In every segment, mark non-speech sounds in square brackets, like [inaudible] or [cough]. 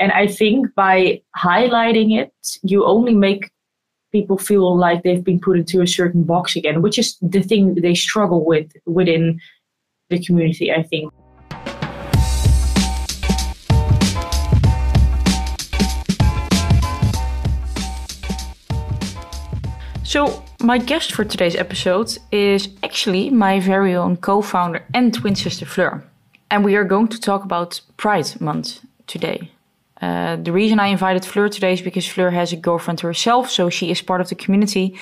And I think by highlighting it, you only make people feel like they've been put into a certain box again, which is the thing they struggle with within the community, I think. So, my guest for today's episode is actually my very own co founder and twin sister Fleur. And we are going to talk about Pride Month today. Uh, the reason I invited Fleur today is because Fleur has a girlfriend herself, so she is part of the community.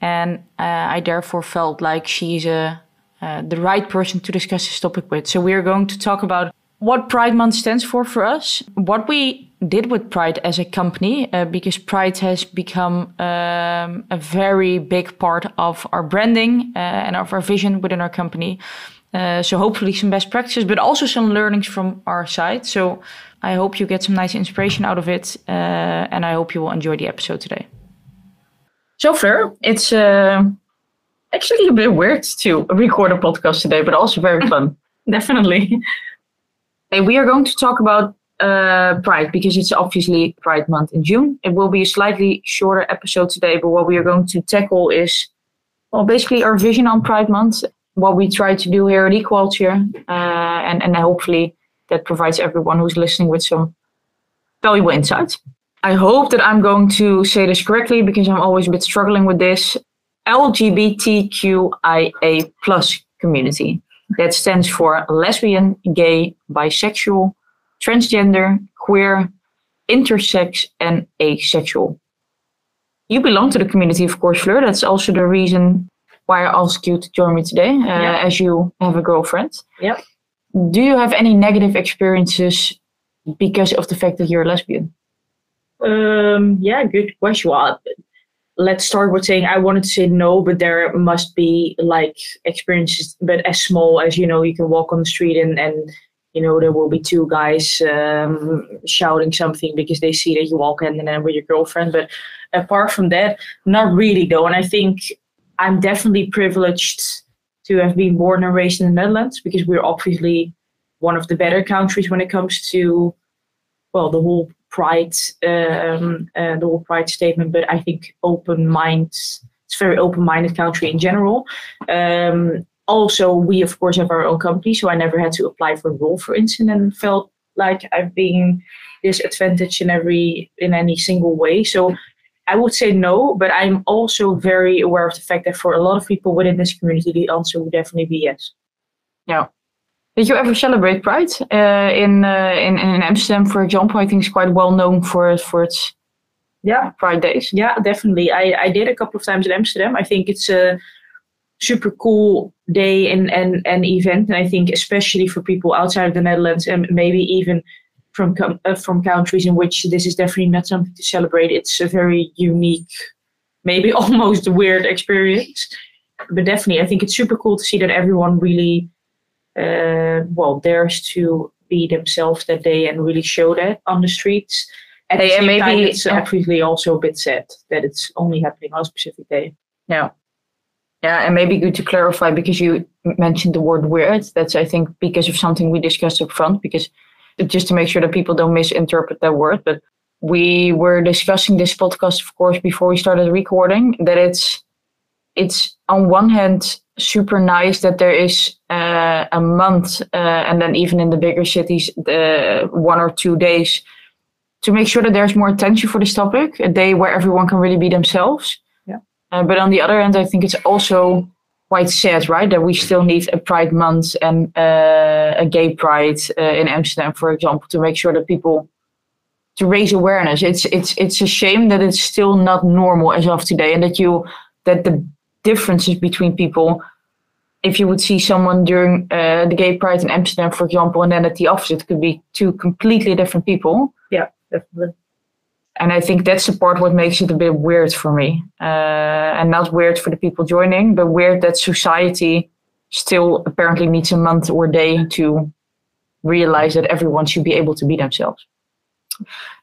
And uh, I therefore felt like she's a, uh, the right person to discuss this topic with. So, we are going to talk about what Pride Month stands for for us, what we did with Pride as a company, uh, because Pride has become um, a very big part of our branding uh, and of our vision within our company. Uh, so hopefully some best practices, but also some learnings from our side. So I hope you get some nice inspiration out of it, uh, and I hope you will enjoy the episode today. So Fleur, it's uh, actually a bit weird to record a podcast today, but also very fun. [laughs] Definitely. Hey, we are going to talk about uh, Pride because it's obviously Pride month in June. It will be a slightly shorter episode today, but what we are going to tackle is, well, basically our vision on Pride month, what we try to do here at Equalture, uh, and, and hopefully that provides everyone who's listening with some valuable insights. I hope that I'm going to say this correctly because I'm always a bit struggling with this. LGBTQIA plus community. That stands for lesbian, gay, bisexual, transgender, queer, intersex, and asexual. You belong to the community, of course, Fleur. That's also the reason why I asked you to join me today, uh, as you have a girlfriend. Yep. Do you have any negative experiences because of the fact that you're a lesbian? Um, yeah, good question. Well, let's start with saying I wanted to say no, but there must be like experiences, but as small as you know, you can walk on the street and and you know there will be two guys um, shouting something because they see that you walk hand in hand with your girlfriend. But apart from that, not really though. And I think I'm definitely privileged to have been born and raised in the Netherlands because we're obviously one of the better countries when it comes to well the whole pride, um, uh, the whole pride statement, but I think open minds. It's very open-minded country in general. Um, also, we of course have our own company, so I never had to apply for a role, for instance, and felt like I've been disadvantaged in every in any single way. So I would say no, but I'm also very aware of the fact that for a lot of people within this community, the answer would definitely be yes. Yeah. Did you ever celebrate Pride uh, in, uh, in in Amsterdam, for example? I think it's quite well known for for its yeah Pride days. Yeah, definitely. I I did a couple of times in Amsterdam. I think it's a super cool day and and and event, and I think especially for people outside of the Netherlands and maybe even from uh, from countries in which this is definitely not something to celebrate. It's a very unique, maybe [laughs] almost weird experience, but definitely I think it's super cool to see that everyone really uh, well dares to be themselves that day and really show that on the streets. At hey, and maybe time, it's yeah. obviously also a bit sad that it's only happening on a specific day. Yeah. Yeah, and maybe good to clarify because you mentioned the word weird. That's I think because of something we discussed up front. Because just to make sure that people don't misinterpret that word, but we were discussing this podcast, of course, before we started recording. That it's it's on one hand super nice that there is uh, a month uh, and then even in the bigger cities the one or two days to make sure that there's more attention for this topic a day where everyone can really be themselves yeah uh, but on the other hand i think it's also quite sad right? That we still need a pride month and uh, a gay pride uh, in amsterdam for example to make sure that people to raise awareness. It's it's it's a shame that it's still not normal as of today and that you that the differences between people if you would see someone during uh, the gay pride in amsterdam for example and then at the opposite could be two completely different people. Yeah definitely and i think that's the part what makes it a bit weird for me uh, and not weird for the people joining but weird that society still apparently needs a month or day to realize that everyone should be able to be themselves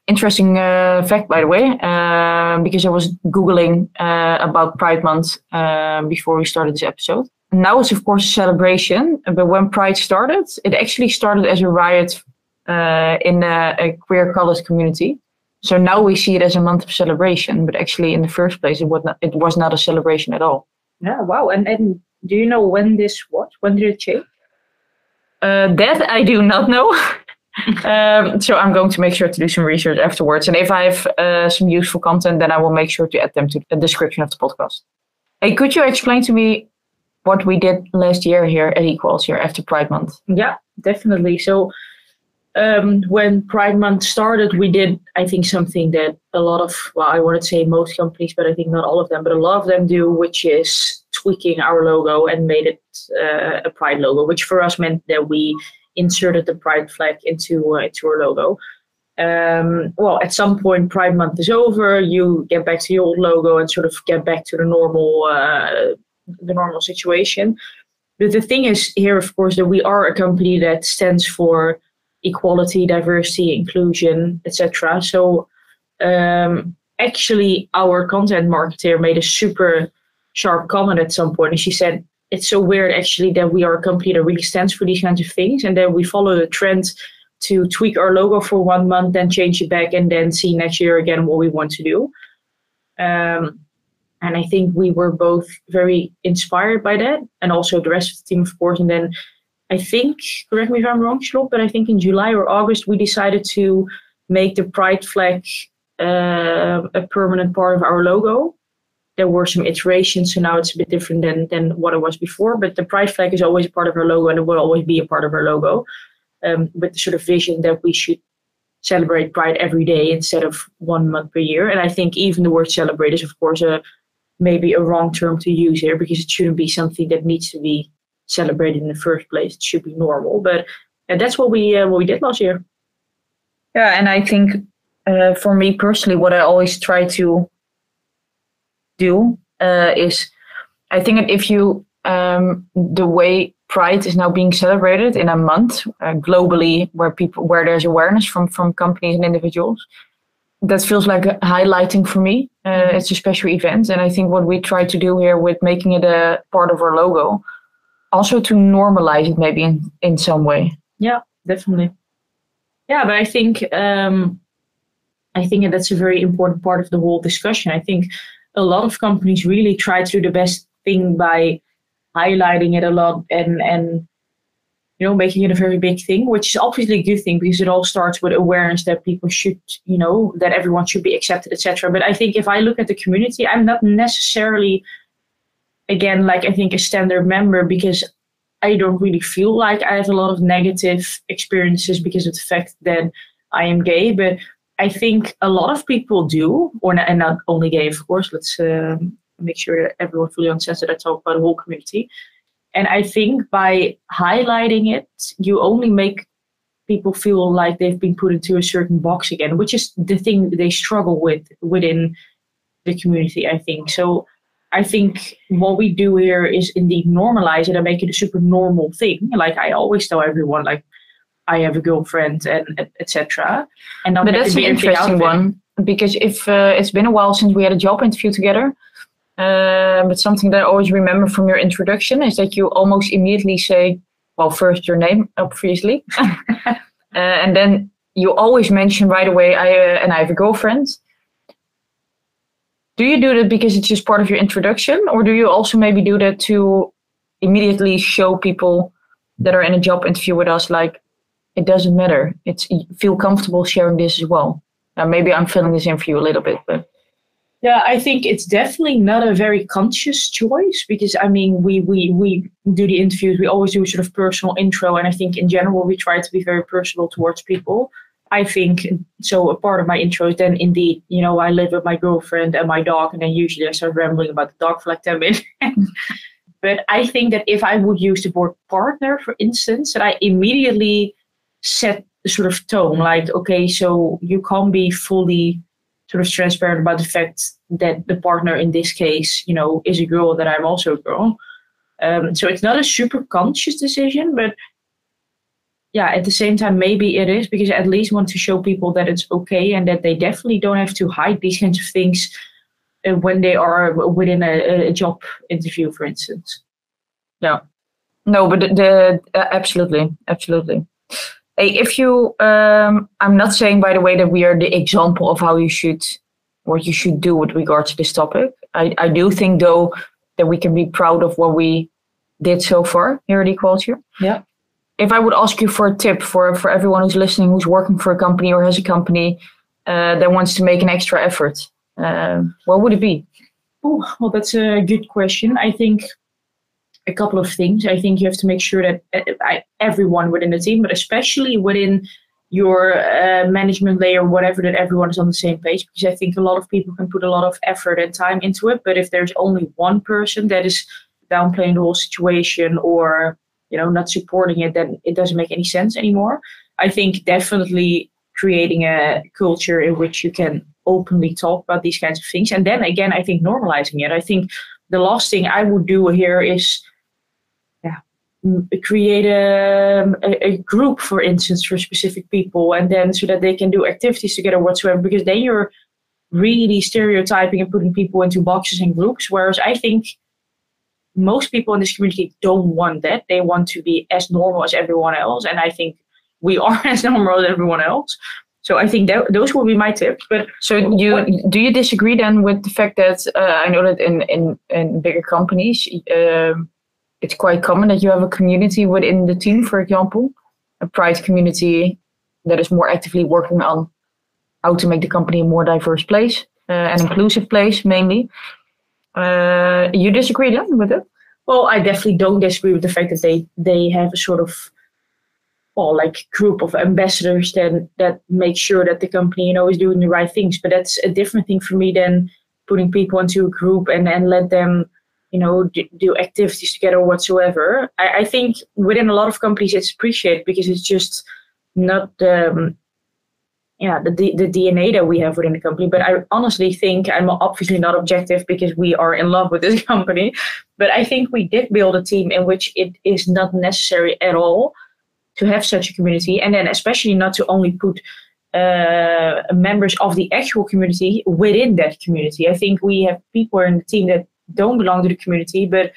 interesting uh, fact, by the way, uh, because I was Googling uh, about Pride Month uh, before we started this episode. Now it's, of course, a celebration, but when Pride started, it actually started as a riot uh, in a, a queer college community. So now we see it as a month of celebration, but actually in the first place, it was not, it was not a celebration at all. Yeah, wow. And and do you know when this was? When did it change? Uh, that I do not know. [laughs] um, so I'm going to make sure to do some research afterwards. And if I have uh, some useful content, then I will make sure to add them to the description of the podcast. Hey, could you explain to me what we did last year here at Equalture after Pride Month? Yeah, definitely. So um, when Pride Month started, we did, I think, something that a lot of, well, I wouldn't say most companies, but I think not all of them, but a lot of them do, which is tweaking our logo and made it uh, a Pride logo, which for us meant that we inserted the Pride flag into, uh, into our logo. Um, well, at some point, Pride Month is over. You get back to your old logo and sort of get back to the normal, uh, the normal situation. But the thing is here, of course, that we are a company that stands for equality, diversity, inclusion, etc. So um, actually, our content marketer made a super sharp comment at some point, and she said it's so weird actually that we are a company that really stands for these kinds of things, and then we follow the trend to tweak our logo for one month, then change it back, and then see next year again what we want to do. Um, and I think we were both very inspired by that, and also the rest of the team, of course. And then I think, correct me if I'm wrong, Charlotte, but I think in July or August we decided to make the pride flag uh, a permanent part of our logo. There were some iterations, so now it's a bit different than than what it was before. But the pride flag is always part of our logo, and it will always be a part of our logo, um, with the sort of vision that we should celebrate Pride every day instead of one month per year. And I think even the word celebrate is, of course, a maybe a wrong term to use here because it shouldn't be something that needs to be celebrated in the first place. It should be normal. But and that's what we uh, what we did last year. Yeah, and I think uh, for me personally, what I always try to do uh, is, I think if you um, the way Pride is now being celebrated in a month uh, globally, where people where there's awareness from from companies and individuals, that feels like highlighting for me. Uh, mm-hmm. it's a special event, and I think what we try to do here with making it a part of our logo also to normalize it maybe in, in some way. Yeah, definitely. Yeah, but I think um, I think that's a very important part of the whole discussion. I think a lot of companies really try to do the best thing by highlighting it a lot and and you know making it a very big thing, which is obviously a good thing because it all starts with awareness that people should you know that everyone should be accepted, etc. But I think if I look at the community, I'm not necessarily again like I think a standard member because I don't really feel like I have a lot of negative experiences because of the fact that I am gay, but I think a lot of people do, or not, and not only gay, of course. Let's um, make sure that everyone fully understands that I talk about the whole community. And I think by highlighting it, you only make people feel like they've been put into a certain box again, which is the thing they struggle with within the community. I think so. I think what we do here is indeed normalize it and make it a super normal thing. Like I always tell everyone, like I have a girlfriend and etc. And but that's an interesting one because if uh, it's been a while since we had a job interview together, uh, but something that I always remember from your introduction is that you almost immediately say, well, first your name, obviously, [laughs] uh, and then you always mention right away, I uh, and I have a girlfriend do you do that because it's just part of your introduction or do you also maybe do that to immediately show people that are in a job interview with us like it doesn't matter. It's feel comfortable sharing this as well. Now maybe i'm filling this in for you a little bit but yeah i think it's definitely not a very conscious choice because i mean we we we do the interviews. We always do a sort of personal intro and i think in general we try to be very personal towards people I think so. A part of my intro is then indeed, you know, I live with my girlfriend and my dog, and then usually I start rambling about the dog for like 10 [laughs] minutes. but I think that if I would use the word partner, for instance, that I immediately set the sort of tone like, okay, so you can't be fully sort of transparent about the fact that the partner in this case, you know, is a girl, that I'm also a girl. Um, so it's not a super conscious decision, but yeah, at the same time, maybe it is because I at least want to show people that it's okay and that they definitely don't have to hide these kinds of things uh, when they are within a, a, job interview, for instance. Yeah, no, but the, the uh, absolutely, absolutely. Hey, if you, um, I'm not saying, by the way, that we are the example of how you should, what you should do with regard to this topic. I, I do think, though, that we can be proud of what we did so far here at Equalture. Yeah. If I would ask you for a tip for, for everyone who's listening, who's working for a company or has a company uh, that wants to make an extra effort, uh, what would it be? Oh, well, that's a good question. I think a couple of things. I think you have to make sure that uh, everyone within the team, but especially within your uh, management layer, whatever, that everyone is on the same page. Because I think a lot of people can put a lot of effort and time into it, but if there's only one person that is downplaying the whole situation or you know not supporting it, then it doesn't make any sense anymore. I think definitely creating a culture in which you can openly talk about these kinds of things, and then again, I think normalizing it. I think the last thing I would do here is yeah, create a, um, a, a, group, for instance, for specific people, and then so that they can do activities together whatsoever, because then you're really stereotyping and putting people into boxes and groups. Whereas I think most people in this community don't want that. They want to be as normal as everyone else. And I think we [laughs] are as normal as everyone else. So I think that those will be my tips. But so you what, do you disagree then with the fact that uh, I know that in in, in bigger companies, uh, it's quite common that you have a community within the team, for example, a pride community that is more actively working on how to make the company a more diverse place, uh, an inclusive place mainly. Uh, you disagree then with it? Well, I definitely don't disagree with the fact that they they have a sort of well, like group of ambassadors that that make sure that the company you know is doing the right things. But that's a different thing for me than putting people into a group and and let them you know do, do activities together whatsoever I, I, think within a lot of companies it's appreciated because it's just not the um, yeah the, the dna that we have within the company. But i honestly think i'm obviously not objective because we are in love with this [laughs] company. But i think we did build a team in which it is not necessary at all to have such a community. And then especially not to only put uh, members of the actual community within that community. I think we have people in the team that don't belong to the community, but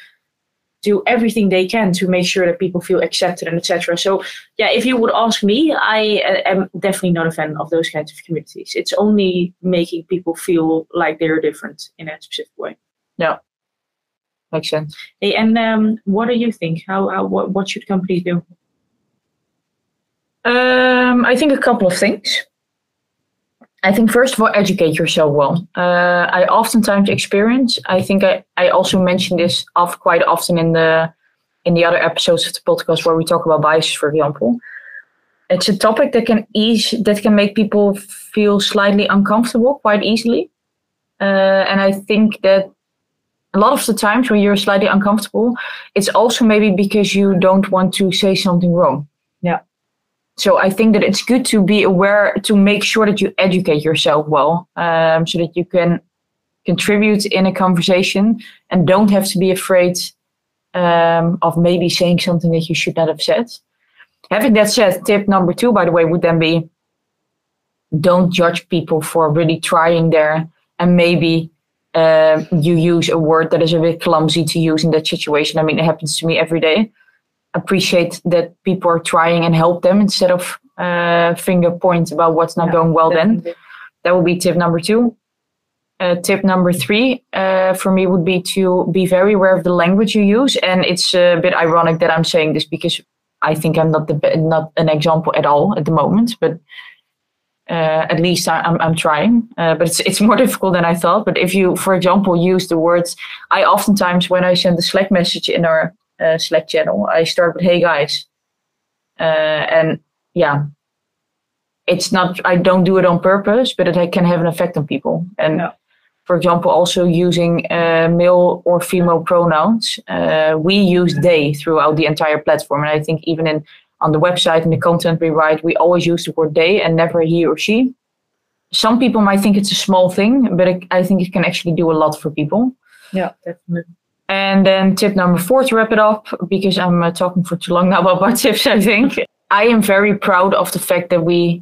do everything they can to make sure that people feel accepted and etc. So yeah, if you would ask me, I uh, am definitely not a fan of those kinds of communities. It's only making people feel like they're different in a specific way. Yeah, makes sense. Hey, and um, what do you think? How, how what, what should companies do? Um, I think a couple of things. I think first of all, educate yourself well. Uh, I oftentimes experience. I think I, I also mention this off quite often in the in the other episodes of the podcast where we talk about biases, for example. It's a topic that can ease that can make people feel slightly uncomfortable quite easily, uh, and I think that a lot of the times when you're slightly uncomfortable, it's also maybe because you don't want to say something wrong. So I think that it's good to be aware to make sure that you educate yourself well, um, so that you can contribute in a conversation and don't have to be afraid um, of maybe saying something that you should not have said. Having that said, tip number two, by the way, would then be don't judge people for really trying there and maybe uh, you use a word that is a bit clumsy to use in that situation. I mean, it happens to me every day appreciate that people are trying and help them instead of uh, finger point about what's not yeah, going well definitely. then that would be tip number two uh, tip number three uh, for me would be to be very aware of the language you use and it's a bit ironic that i'm saying this because i think i'm not the not an example at all at the moment but uh, at least I, am I'm, I'm trying, uh, but it's it's more [laughs] difficult than I thought. But if you, for example, use the words, I oftentimes when I send a Slack message in our uh, Slack channel. I start with, hey guys. Uh, and yeah, it's not, I don't do it on purpose, but it can have an effect on people. And for example, also using uh, male or female pronouns, uh, we use they throughout the entire platform. And I think even in on the website and the content we write, we always use the word they and never he or she. Some people might think it's a small thing, but it, I think it can actually do a lot for people. Yeah, definitely. And then tip number four to wrap it up, because I'm uh, talking for too long now [laughs] about tips, I think. I am very proud of the fact that we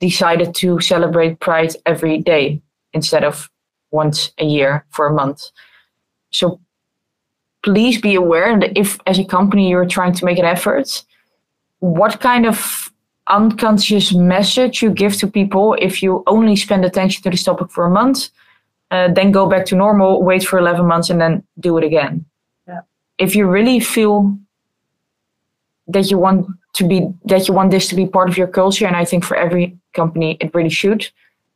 decided to celebrate Pride every day instead of once a year for a month. So please be aware that if, as a company, you're trying to make an effort, what kind of unconscious message you give to people if you only spend attention to this topic for a month, uh, then go back to normal, wait for 11 months, and then do it again. Yeah. If you really feel that you want to be that you want this to be part of your culture, and I think for every company it really should,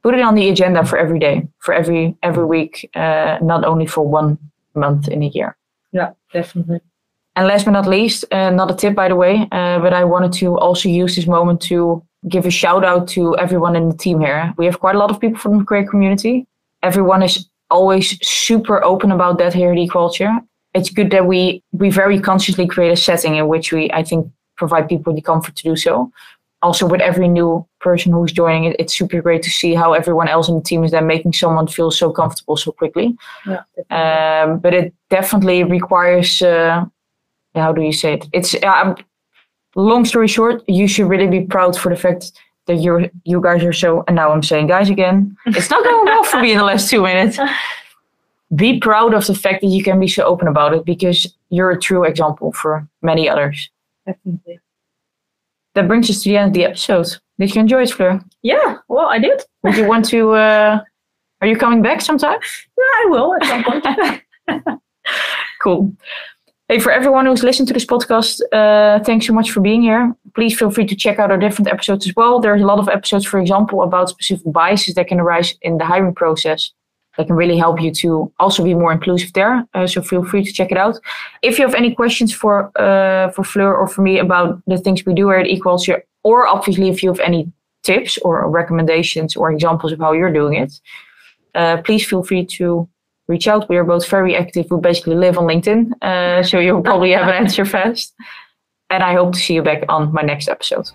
put it on the agenda for every day, for every every week, uh, not only for one month in a year. Yeah, definitely. And last but not least, uh, not a tip by the way, uh, but I wanted to also use this moment to give a shout out to everyone in the team here. We have quite a lot of people from the queer community. Everyone is always super open about that here at Equalture. It's good that we we very consciously create a setting in which we, I think, provide people the comfort to do so. Also, with every new person who's joining it, it's super great to see how everyone else in the team is then making someone feel so comfortable so quickly. Yeah. Um, but it definitely requires uh, how do you say it? It's um, long story short, you should really be proud for the fact that you're you guys are so. And now I'm saying guys again. It's not going well for me in the last two minutes. [laughs] Be proud of the fact that you can be so open about it because you're a true example for many others. Definitely. That brings us to the end of the episode. Did you enjoy it, Fleur? Yeah, well, I did. Would you want to? Uh, are you coming back sometime? [laughs] Yeah, I will at some point. [laughs] cool. Hey, for everyone who's listened to this podcast, uh, thanks so much for being here. Please feel free to check out our different episodes as well. There's a lot of episodes, for example, about specific biases that can arise in the hiring process that can really help you to also be more inclusive there. Uh, so feel free to check it out. If you have any questions for uh, for Fleur or for me about the things we do here at Equalture, or obviously if you have any tips or recommendations or examples of how you're doing it, uh, please feel free to reach out. We are both very active. We basically live on LinkedIn, uh, so you'll probably have an answer fast. And I hope to see you back on my next episode.